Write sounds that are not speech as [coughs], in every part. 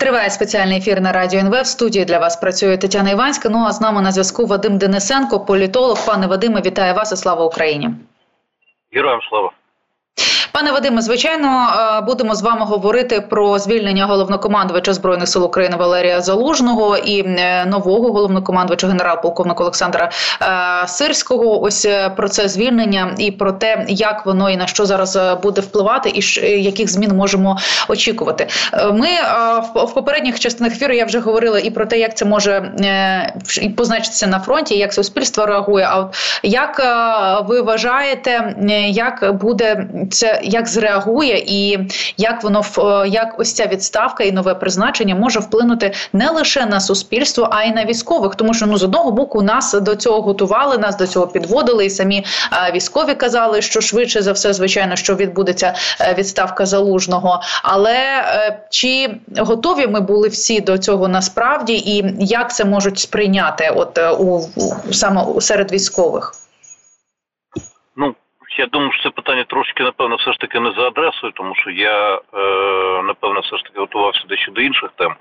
Триває спеціальний ефір на радіо НВ. В студії для вас працює Тетяна Іванська. Ну а з нами на зв'язку Вадим Денисенко, політолог. Пане Вадиме, вітаю вас і слава Україні. Героям слава. Пане Вадиме, звичайно, е, будемо з вами говорити про звільнення головнокомандувача збройних сил України Валерія Залужного і е, нового головнокомандувача генерал-полковника Олександра е, Сирського. Ось про це звільнення і про те, як воно і на що зараз буде впливати, і яких змін можемо очікувати. Ми в попередніх частинах ефіру я вже говорила і про те, як це може позначитися на фронті, як суспільство реагує. А от як ви вважаєте, як буде це? Як зреагує, і як воно е, як ось ця відставка і нове призначення може вплинути не лише на суспільство, а й на військових. Тому що ну з одного боку нас до цього готували, нас до цього підводили, і самі е, військові казали, що швидше за все, звичайно, що відбудеться е, відставка залужного. Але чи готові ми були всі до цього насправді, і як це можуть сприйняти, от у саме серед військових? Я думаю, що це питання трошки, напевно, все ж таки не за адресою, тому що я, е, напевно, все ж таки готувався дещо до інших тем.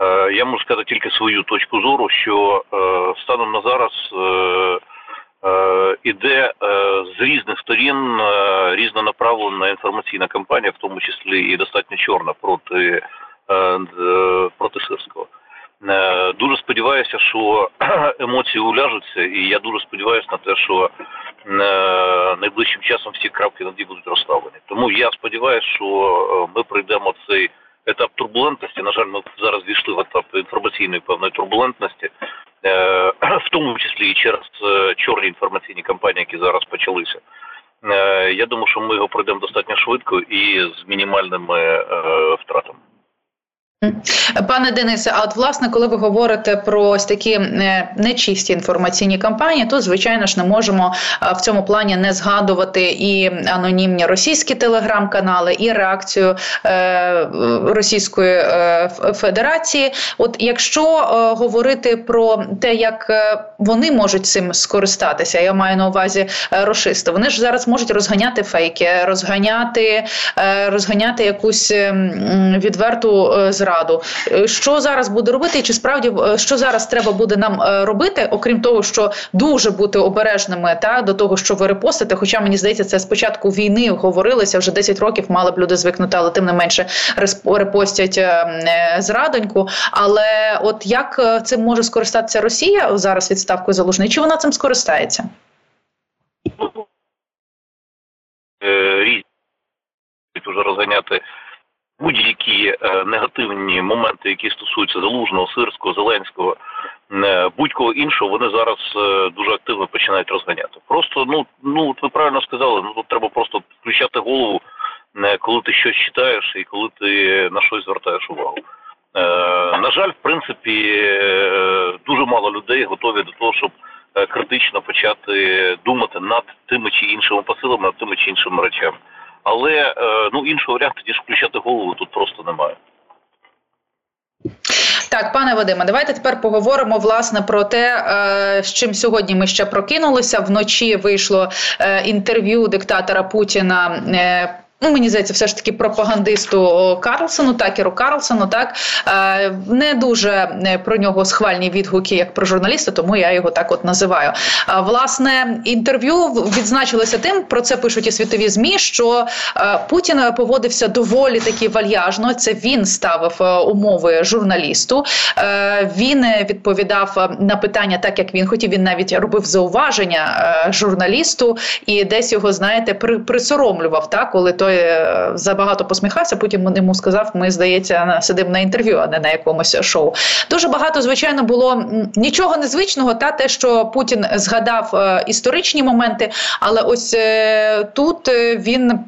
Е, я можу сказати тільки свою точку зору, що е, станом на зараз іде з різних сторін різнонаправлена інформаційна кампанія, в тому числі і достатньо чорна проти, проти Сирського. Е, дуже сподіваюся, що [clears throat] емоції уляжуться, і я дуже сподіваюся на те, що е, найближчим часом всі крапки над будуть розставлені. Тому я сподіваюся, що е, ми пройдемо цей етап турбулентності. На жаль, ми зараз війшли в етап інформаційної певної турбулентності, [clears throat] в тому числі і через чорні інформаційні кампанії, які зараз почалися. Я думаю, що ми його пройдемо достатньо швидко і з мінімальними втратами. Пане Денисе, а от власне, коли ви говорите про ось такі е, нечисті інформаційні кампанії, то звичайно ж не можемо е, в цьому плані не згадувати і анонімні російські телеграм-канали, і реакцію е, Російської Федерації. От якщо говорити про те, як вони можуть цим скористатися, я маю на увазі рашисти, вони ж зараз можуть розганяти фейки, розганяти, розганяти якусь відверту зраду раду. Е, що зараз буде робити, і чи справді е, що зараз треба буде нам е, робити, окрім того, що дуже бути обережними та до того, що ви репостите. Хоча мені здається, це спочатку війни говорилося вже 10 років, мали б люди звикнути, але тим не менше репостять зрадоньку. Але от як цим може скористатися Росія зараз відставкою залужної? Чи вона цим скористається? Різні вже розганяти будь-які е, негативні моменти, які стосуються залужного, сирського, зеленського, е, будь-кого іншого, вони зараз е, дуже активно починають розганяти. Просто ну ну ви правильно сказали, ну тут треба просто включати голову, коли ти щось читаєш і коли ти на щось звертаєш увагу. На жаль, в принципі, дуже мало людей готові до того, щоб критично почати думати над тими чи іншими посилами, над тими чи іншими речами але е, ну іншого варіанту ніж включати голову тут просто немає. Так, пане Вадиме, давайте тепер поговоримо власне про те, е, з чим сьогодні ми ще прокинулися. Вночі вийшло е, інтерв'ю диктатора Путіна Ну, мені здається, все ж таки пропагандисту Карлсону, Такеру Карлсону, так е, не дуже е, про нього схвальні відгуки, як про журналіста, тому я його так от називаю. Власне, інтерв'ю відзначилося тим, про це пишуть і світові змі, що е, Путін поводився доволі таки вальяжно. Це він ставив умови журналісту. Він відповідав на питання, так як він хотів. Він навіть робив зауваження журналісту, і десь його знаєте, присоромлював так, коли то той е, забагато посміхався. Потім йому сказав: ми здається, сидимо на інтерв'ю, а не на якомусь шоу. Дуже багато, звичайно, було нічого незвичного, та те, що Путін згадав е, історичні моменти, але ось е, тут він.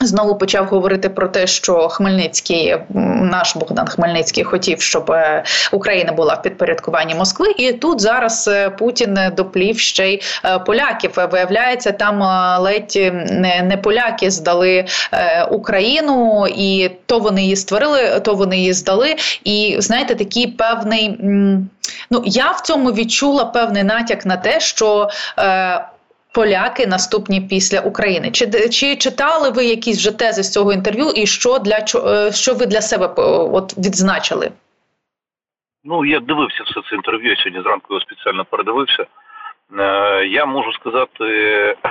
Знову почав говорити про те, що Хмельницький, наш Богдан Хмельницький, хотів, щоб е, Україна була в підпорядкуванні Москви, і тут зараз е, Путін доплів ще й е, поляків. Виявляється, там ледь не поляки здали Україну, і то вони її створили, то вони її здали. І знаєте, такий певний. Ну я в цьому відчула певний натяк на те, що поляки наступні після України. Чи чи читали ви якісь вже тези з цього інтерв'ю, і що для е, що ви для себе от відзначили? Ну я дивився все це інтерв'ю. я Сьогодні зранку його спеціально передивився. Е, я можу сказати,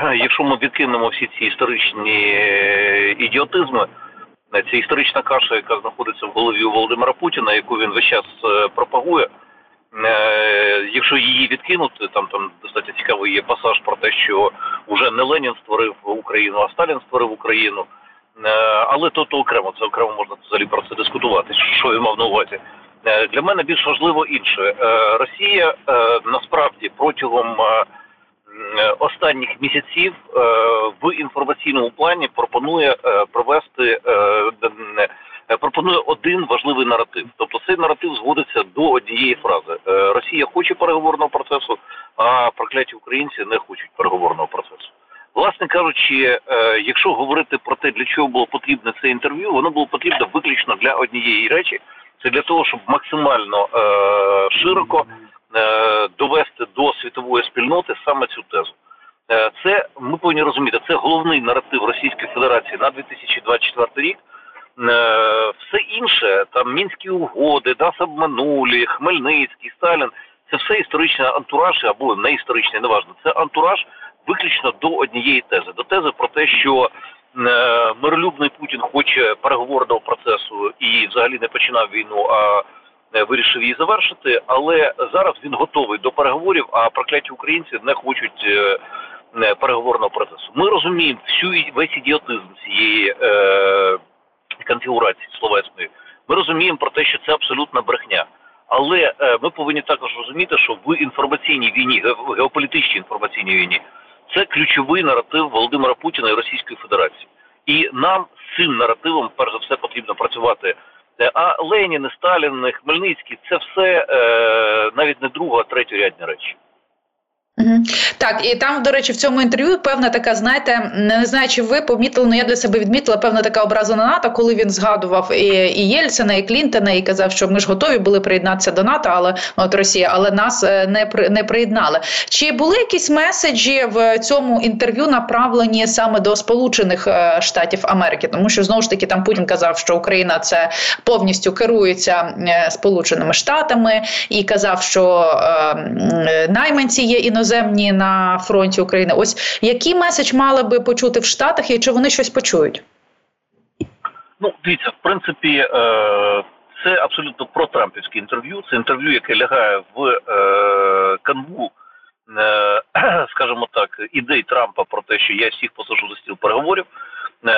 [clears throat] якщо ми відкинемо всі ці історичні ідіотизми, ця історична каша, яка знаходиться в голові у Володимира Путіна, яку він весь час пропагує. Е, якщо її відкинути, там там достатньо цікавий є пасаж про те, що вже не Ленін створив Україну, а Сталін створив Україну. Е, але то то окремо, це окремо можна взагалі про це дискутувати. Що він мав на увазі? Е, для мене більш важливо інше. Росія насправді протягом останніх місяців в інформаційному плані пропонує провести пропонує один важливий наратив. Тобто цей наратив зводиться до однієї фрази: е, Росія хоче переговорного процесу, а прокляті українці не хочуть переговорного процесу. Власне кажучи, е, якщо говорити про те, для чого було потрібне це інтерв'ю, воно було потрібно виключно для однієї речі. Це для того, щоб максимально широко довести до світової спільноти саме цю тезу. Це ми повинні розуміти. Це головний наратив Російської Федерації на 2024 рік. Е, все інше, там мінські угоди, нас обманулі, Хмельницький, Сталін, це все історичний антураж або не історичний, неважно. Це антураж виключно до однієї тези, до тези про те, що е, миролюбний Путін хоче переговорного процесу і взагалі не починав війну, а е, вирішив її завершити. Але зараз він готовий до переговорів, а прокляті українці не хочуть. Переговорного процесу ми розуміємо всю весь ідіотизм цієї е, конфігурації словесної, ми розуміємо про те, що це абсолютна брехня. Але е, ми повинні також розуміти, що в інформаційній війні, геополітичній інформаційній війні, це ключовий наратив Володимира Путіна і Російської Федерації. І нам з цим наративом, перш за все, потрібно працювати. Е, а Ленін, Сталін, Хмельницький це все е, навіть не друга, а третьорядні речі. Так, і там, до речі, в цьому інтерв'ю певна така, знаєте, не знаю, чи ви помітили, але я для себе відмітила певна така образа на НАТО, коли він згадував і і Єльцина, і Клінтона, і казав, що ми ж готові були приєднатися до НАТО, але от Росія, але нас е, не не приєднали. Чи були якісь меседжі в цьому інтерв'ю направлені саме до Сполучених е, Штатів Америки? Тому що знову ж таки там Путін казав, що Україна це повністю керується е, Сполученими Штатами, і казав, що е, найманці є іноземні іноземні на фронті України. Ось який меседж мали би почути в Штатах, і чи вони щось почують? Ну, дивіться, в принципі, е, це абсолютно протрампівське інтерв'ю. Це інтерв'ю, яке лягає в е, канву, е, [clears throat] скажімо так, ідей Трампа про те, що я всіх посажу за стіл переговорів.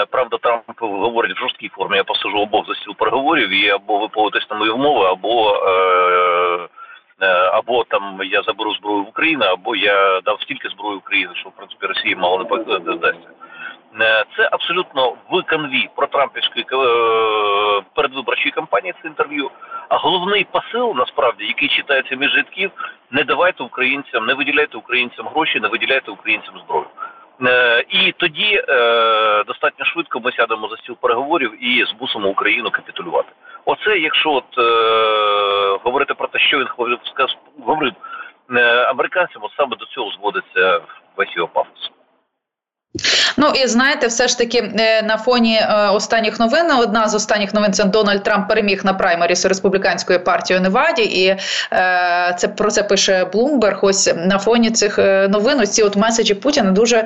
Правда, Трамп говорить в жорсткій формі. Я посажу обох за стіл переговорів і або ви поводитесь на мої умови, або або там я заберу зброю в Україну, або я дав стільки зброї України, що в принципі Росії мало не здасться. Е, це абсолютно в канві про Трампівської е, передвиборчої кампанії. Це інтерв'ю. А головний посил насправді, який читається між рядків, не давайте українцям, не виділяйте українцям гроші, не виділяйте українцям зброю. І тоді достатньо швидко ми сядемо за стіл переговорів і змусимо Україну капітулювати. Оце, якщо от е, говорити про те, що він говорив е, американцям, от саме до цього зводиться весь його пафос. Ну і знаєте, все ж таки е, на фоні е, останніх новин одна з останніх новин це Дональд Трамп переміг на праймеріс республіканської партії у Неваді, і е, це про це пише Блумберг. Ось на фоні цих новин. Ось ці от меседжі Путіна дуже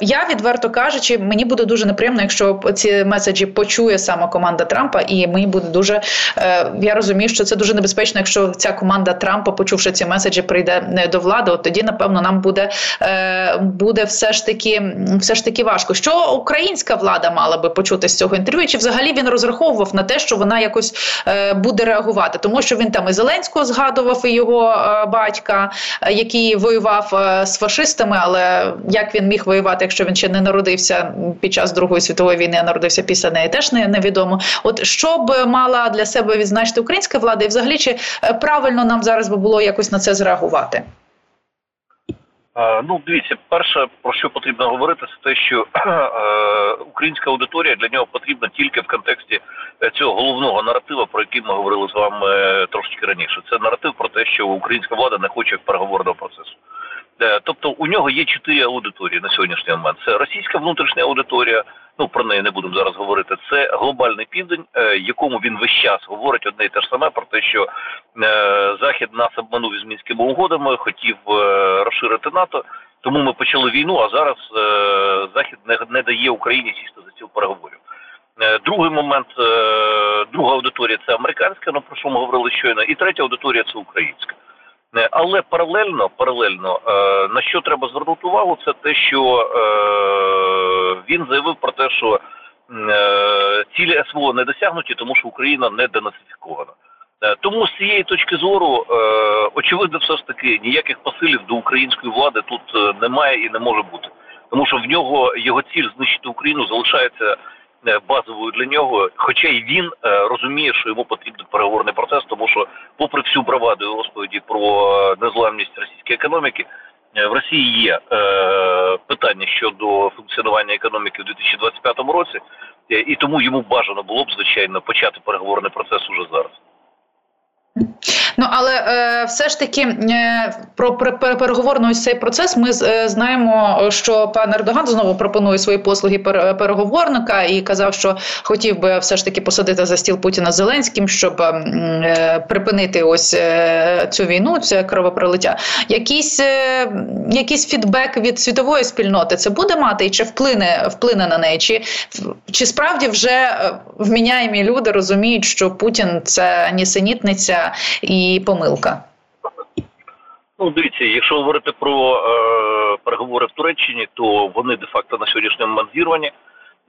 я відверто кажучи, мені буде дуже неприємно, якщо ці меседжі почує саме команда Трампа, і мені буде дуже я розумію, що це дуже небезпечно, якщо ця команда Трампа, почувши ці меседжі, прийде до влади. От тоді, напевно, нам буде буде все ж таки все ж таки важко. Що українська влада мала би почути з цього інтерв'ю? Чи взагалі він розраховував на те, що вона якось е, буде реагувати? Тому що він там і Зеленського згадував і його е, батька, е, який воював з фашистами. Але як він міг воювати, якщо він ще не народився під час Другої світової війни, а народився після неї, теж не, невідомо. От що б мала для себе відзначити українська влада, і взагалі чи правильно нам зараз би було якось на це зреагувати? Ну, дивіться, перше про що потрібно говорити, це те, що [clears throat] українська аудиторія для нього потрібна тільки в контексті е, цього головного наратива, про який ми говорили з вами е, трошечки раніше. Це наратив про те, що українська влада не хоче переговорного процесу. Тобто у нього є чотири аудиторії на сьогоднішній момент. Це російська внутрішня аудиторія. Ну про неї не будемо зараз говорити. Це глобальний південь, якому він весь час говорить одне і те ж саме про те, що захід нас обманув із мінськими угодами, хотів розширити НАТО. Тому ми почали війну. А зараз захід не дає Україні сісти за стіл переговорів. Другий момент, друга аудиторія це американська, ну про що ми говорили щойно, і третя аудиторія це українська. Е, але паралельно, паралельно, е, на що треба звернути увагу, це те, що е, він заявив про те, що цілі СВО не досягнуті, тому що Україна не денацифікована. Тому з цієї точки зору, очевидно, все ж таки ніяких посилів до української влади тут немає і не може бути, тому що в нього його ціль знищити Україну залишається базовою для нього, хоча й він е, розуміє, що йому потрібен переговорний процес, тому що, попри всю браваду розповіді про незламність російської економіки, е, в Росії є питання щодо функціонування економіки в 2025 році, і тому йому бажано було б звичайно почати переговорний процес уже зараз. Ну але е, все ж таки е, про переговорний цей процес ми е, знаємо, що пан Ердоган знову пропонує свої послуги переговорника і казав, що хотів би все ж таки посадити за стіл Путіна Зеленським, щоб е, припинити ось е, цю війну, це кровопролиття. Якийсь е, якийсь фідбек від світової спільноти це буде мати і чи вплине вплине на неї? Чи чи справді вже вміняємі люди розуміють, що Путін це нісенітниця і помилка? Ну, дивіться, якщо говорити про е, переговори в Туреччині, то вони де-факто на сьогоднішній момент зірвані.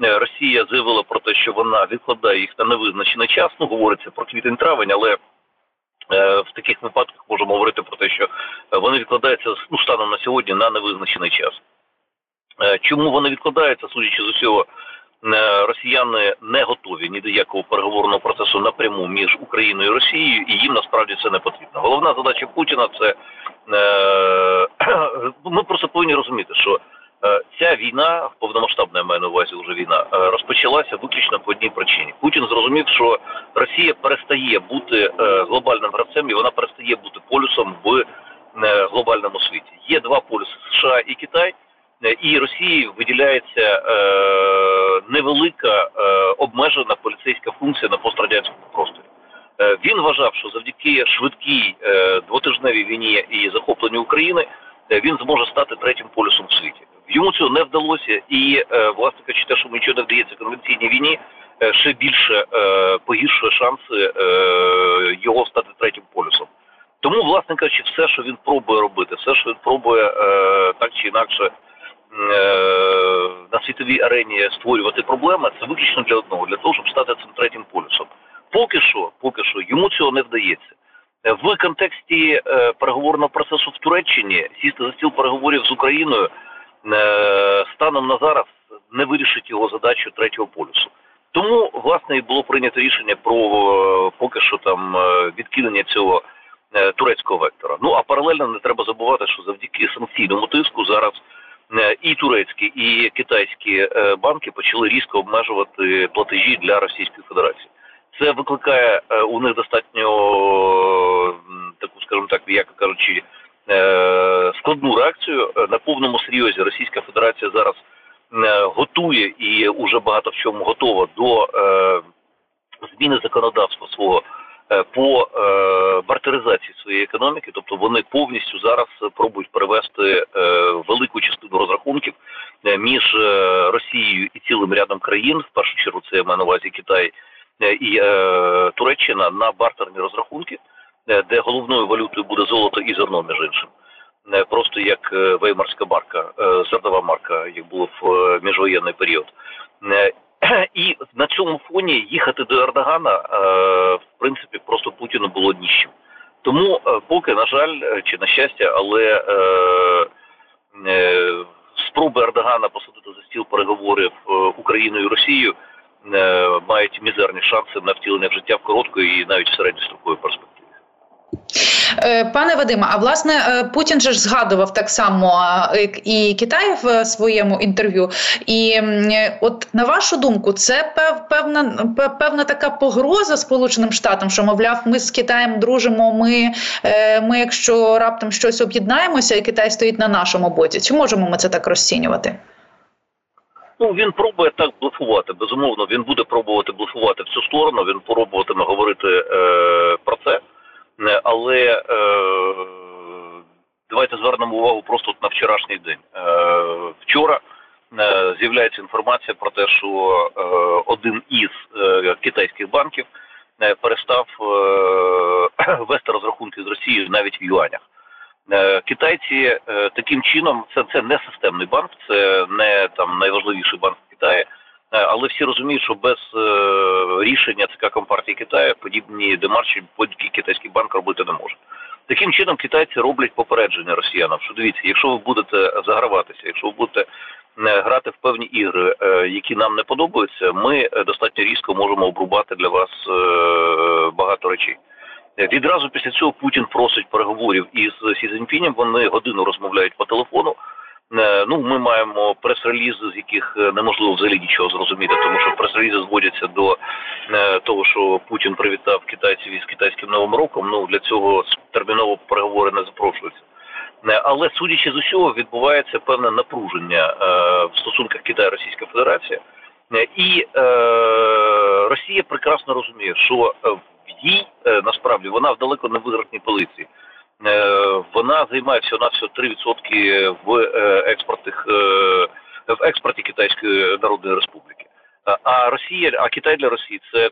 Е, Росія заявила про те, що вона відкладає їх на невизначений час. Ну, говориться про квітень травень, але е, в таких випадках можемо говорити про те, що вони відкладаються ну, станом на сьогодні на невизначений час. Е, чому вони відкладаються, судячи з усього, росіяни не готові ні до якого переговорного процесу напряму між Україною і Росією, і їм насправді це не потрібно. Головна задача Путіна це е, [clears throat] ми просто повинні розуміти, що е, ця війна повномасштабна я маю на увазі вже війна розпочалася виключно по одній причині. Путін зрозумів, що Росія перестає бути глобальним гравцем і вона перестає бути полюсом в глобальному світі. Є два полюси США і Китай. І Росії виділяється е, невелика е, обмежена поліцейська функція на пострадянському просторі. Е, він вважав, що завдяки швидкій двотижневій війні і захопленню України він зможе стати третім полюсом в світі. Йому цього не вдалося, і власне кажучи, те, що нічого не вдається конвенційній війні, ще більше погіршує шанси його стати третім полюсом. Тому, власне кажучи, все, що він пробує робити, все, що він пробує так чи інакше. Е, на світовій арені створювати проблеми, це виключно для одного, для того, щоб стати цим третім полюсом. Поки що, поки що йому цього не вдається. В контексті е, переговорного процесу в Туреччині сісти за стіл переговорів з Україною е, станом на зараз не вирішить його задачу третього полюсу. Тому власне і було прийнято рішення про поки що там відкидання цього турецького вектора. Ну а паралельно не треба забувати, що завдяки санкційному тиску зараз. Е, і турецькі, і китайські е, банки почали різко обмежувати платежі для Російської Федерації. Це викликає е, у них достатньо таку, скажімо так, як кажучи, складну реакцію на повному серйозі. Російська Федерація зараз готує і вже багато в чому готова до зміни законодавства свого. Е, по е, бартеризації своєї економіки, тобто вони повністю зараз пробують перевести е, велику частину розрахунків між Росією і цілим рядом країн, в першу чергу це я маю на увазі Китай і Туреччина на бартерні розрахунки, де головною валютою буде золото і зерно, між іншим. Просто як веймарська марка, зернова марка, як було в міжвоєнний період, [coughs] і на цьому фоні їхати до Ердогана, е, в принципі, просто Путіну було ніщо. Тому е, поки, на жаль, е, чи на щастя, але спроби Ердогана посадити за стіл переговорів Україною і Росією мають мізерні шанси на втілення в життя в короткої і навіть в середньостроковій перспективі. Е, пане Вадиме, а власне е, Путін же ж згадував так само і Китай в своєму інтерв'ю. І от на вашу думку, це певна певна така погроза Сполученим Штатам, що мовляв, ми з Китаєм дружимо. Ми, е, ми, якщо раптом щось об'єднаємося, і Китай стоїть на нашому боці. Чи можемо ми це так розцінювати? Ну він пробує так блефувати. Безумовно, він буде пробувати блефувати в цю сторону. Він пробуватиме говорити е, про це. Е, але е, давайте звернемо увагу просто на вчорашній день. Е, Вчора з'являється інформація про те, що один із китайських банків перестав [clears throat] вести розрахунки з Росією навіть в юанях. Китайці таким чином це це не системний банк, це не там найважливіший банк в Китаї. Але всі розуміють, що без е, рішення ЦК Компартії Китаю подібні демарші будь-який китайський банк робити не може. Таким чином китайці роблять попередження росіянам, що дивіться, якщо ви будете заграватися, якщо ви будете е, грати в певні ігри, які нам не подобаються, ми достатньо різко можемо обрубати для вас багато речей. Відразу після цього Путін просить переговорів із Сі Цзіньпінем, Вони годину розмовляють по телефону. Е, ну, ми маємо прес-релізи, з яких е, неможливо взагалі нічого зрозуміти, тому що прес-релізи зводяться до е, того, що Путін привітав китайців із китайським новим роком. Ну для цього терміново переговори не запрошуються. Але судячи з усього, відбувається певне напруження в стосунках Китаю Російська Федерація, і Росія прекрасно розуміє, що в їй насправді вона в далеко не виграшній позиції. Вона займає всього на все 3% в е, експортних е, в експорті Китайської Народної Республіки. А Росія, а Китай для Росії це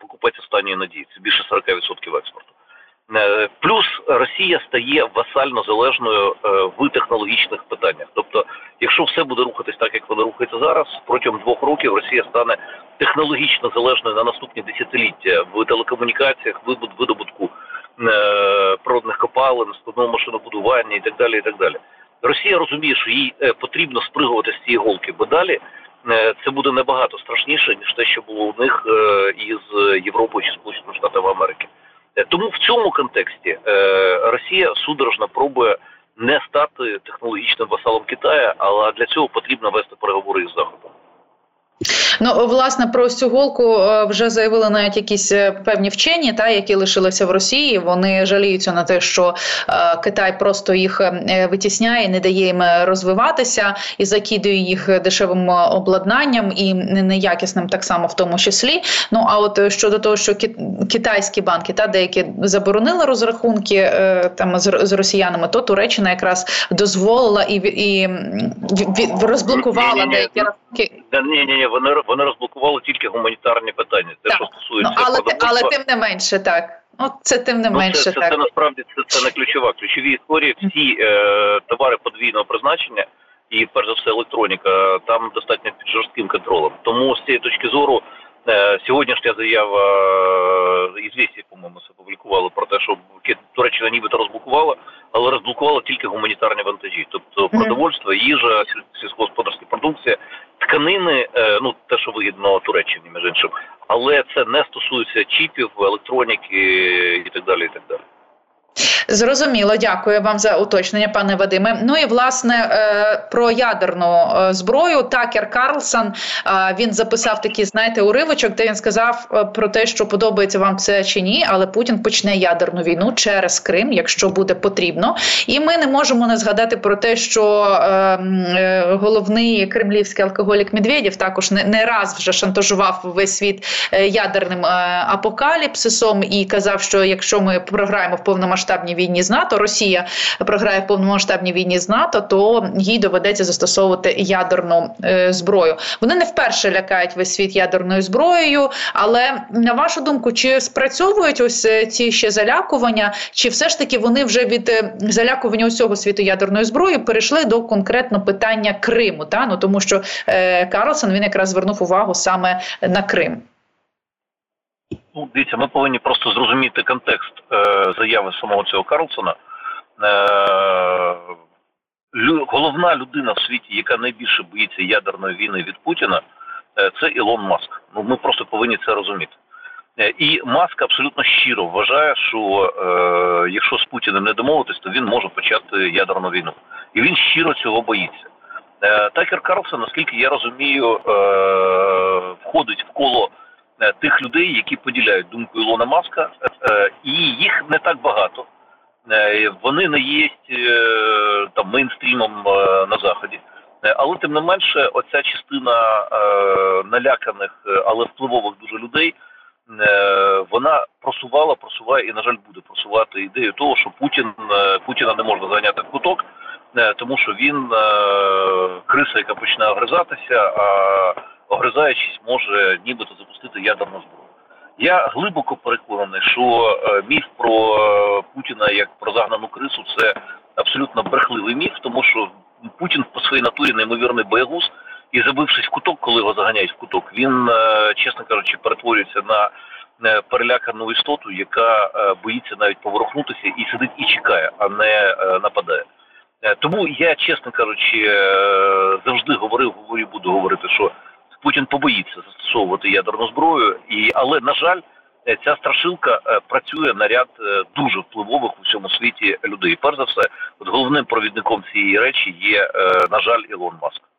покупець останньої надії, це більше 40% експорту. Плюс Росія стає васально залежною в технологічних питаннях. Тобто, якщо все буде рухатись так, як воно рухається зараз, протягом двох років Росія стане технологічно залежною на наступні десятиліття в телекомунікаціях, видобутку Е, природних копалин, складного машинобудування і так далі. і так далі. Росія розуміє, що їй е, потрібно спригувати з цієї голки, бо далі е, це буде набагато страшніше ніж те, що було у них із Європою чи Сполученими Штатами Америки. Тому в цьому контексті Росія судорожно пробує не стати технологічним васалом Китаю, але для цього потрібно вести переговори із Заходом. Ну, власне, про цю голку е, вже заявили навіть якісь е, певні вчені, та які лишилися в Росії. Вони жаліються на те, що е, Китай просто їх витісняє, не дає їм розвиватися і закидує їх дешевим обладнанням і неякісним, так само в тому числі. Ну а от щодо того, що китайські банки та деякі заборонили розрахунки там з, росіянами, то Туреччина якраз дозволила і і, і розблокувала деякі рахунки. Ні, ні, ні, вони вони розблокували тільки гуманітарні питання. Те, так. що стосується ну, але але тим не менше, так От це тим не ну, менше. Це, так. це, це насправді це, це не ключова. Ключові історії. Всі е, товари подвійного призначення і перш за все електроніка там достатньо під жорстким контролем. Тому з цієї точки зору. Е, сьогоднішня заява е, ізвісті, по-моєму, це опублікувала про те, що Туреччина нібито розблокувала, але розблокувала тільки гуманітарні вантажі, тобто продовольство, їжа, сільськогосподарська продукція, тканини, е, ну те, що вигідно Туреччині, між іншим, але це не стосується чіпів, електроніки і так далі. І так далі. Зрозуміло, дякую вам за уточнення, пане Вадиме. Ну і власне е, про ядерну е, зброю. Такер Карлсон е, він записав такий, знаєте, уривочок, де він сказав про те, що подобається вам це чи ні, але Путін почне ядерну війну через Крим, якщо буде потрібно. І ми не можемо не згадати про те, що головний кремлівський алкоголік Медведєв також не, раз вже шантажував весь світ ядерним апокаліпсисом і казав, що якщо ми програємо в повномасштабній війні з НАТО, Росія програє в повномасштабній війні з НАТО, то їй доведеться застосовувати ядерну е, зброю. Вони не вперше лякають весь світ ядерною зброєю. Але на вашу думку, чи спрацьовують ось е, ці ще залякування, чи все ж таки вони вже від е, залякування усього світу ядерною зброєю перейшли до конкретно питання Криму? Та ну тому що е, Карлсон він якраз звернув увагу саме на Крим. Ну, дивіться, ми повинні просто зрозуміти контекст е, заяви самого цього Карлсона. Е, лю, головна людина в світі, яка найбільше боїться ядерної війни від Путіна, е, це Ілон Маск. Ну ми просто повинні це розуміти. І Маск абсолютно щиро вважає, що е, якщо з Путіним не домовитись, то він може почати ядерну війну, і він щиро цього боїться. Е, Такер Карлсон, наскільки я розумію, е, входить в коло е, тих людей, які поділяють думку Ілона Маска, е, і їх не так багато. Е, вони не є е, там мейнстрімом е, на заході. Е, але тим не менше, оця частина е, наляканих, але впливових дуже людей, е, вона просувала, просуває і, на жаль, буде просувати ідею того, що Путін е, Путіна не можна зайняти в куток, е, тому що він е, криса, яка почне огризатися, огризаючись, може нібито запустити ядерну зброю. Я глибоко переконаний, що е, міф про е, Путіна як про загнану крису це абсолютно брехливий міф, тому що Путін по своїй натурі неймовірний боягуз, і забившись в куток, коли його заганяють в куток, він, е, чесно кажучи, перетворюється на перелякану істоту, яка боїться навіть поворухнутися і сидить і чекає, а не нападає. Тому я, чесно кажучи, завжди говорив, говорю, буду говорити, що Путін побоїться застосовувати ядерну зброю, і але на жаль, е, ця страшилка е, працює на ряд е, дуже впливових у всьому світі людей. Перш за все, от головним провідником цієї речі є на жаль Ілон Маск.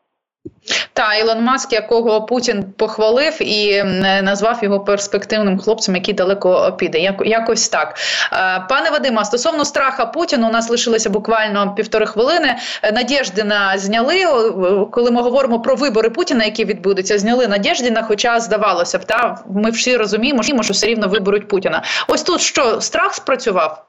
Та Ілон Маск, якого Путін похвалив і назвав його перспективним хлопцем, який далеко піде. Як, якось так, е, пане Вадима, стосовно страха Путіна, у нас лишилося буквально півтори хвилини. Надєждина зняли, коли ми говоримо про вибори Путіна, які відбудуться, зняли Надєждіна. Хоча здавалося б, та ми всі розуміємо, що все рівно виберуть Путіна. Ось тут що страх спрацював.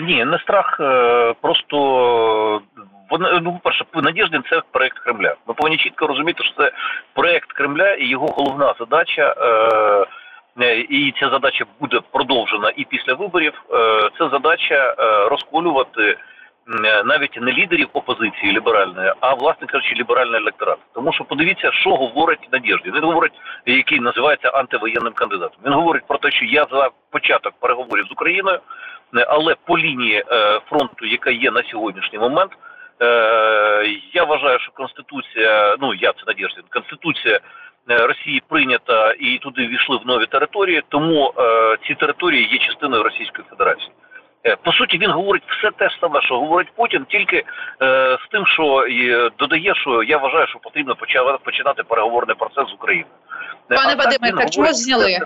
Ні, не страх, е, просто вони ну, перше Надіждин це проект Кремля. Ми повинні чітко розуміти, що це проект Кремля, і його головна задача. Е, е і ця задача буде продовжена і після виборів. Е, це задача е, розколювати навіть не лідерів опозиції ліберальної, а власне кажучи, ліберальний електорат. Тому що подивіться, що говорить Надіжді. Він говорить, який називається антивоєнним кандидатом. Він говорить про те, що я за початок переговорів з Україною, але по лінії фронту, яка є на сьогоднішній момент. Е, я вважаю, що конституція, ну я це Надєждин, конституція е, Росії прийнята і туди війшли в нові території, тому е, ці території є частиною Російської Федерації. По суті, він говорить все те ж саме, що говорить Путін, тільки е, з тим, що е, додає, що я вважаю, що потрібно починати переговорний процес з Україною. Пане Вадиме, так чого зняли?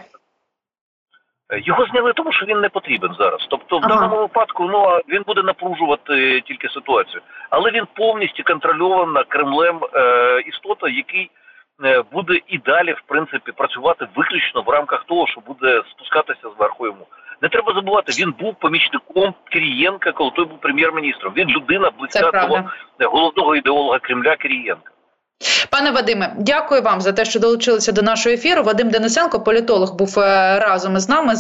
Його зняли, тому що він не потрібен зараз. Тобто, в ага. даному випадку ну він буде напружувати тільки ситуацію, але він повністю контрольована Кремлем е, істота, який е, буде і далі, в принципі, працювати виключно в рамках того, що буде спускатися зверху йому. Не треба забувати, він був помічником Кирієнка, коли той був прем'єр-міністром. Він людина близька до головного ідеолога Кремля Кирієнка. Пане Вадиме, дякую вам за те, що долучилися до нашого ефіру. Вадим Денисенко, політолог, був е, разом із нами.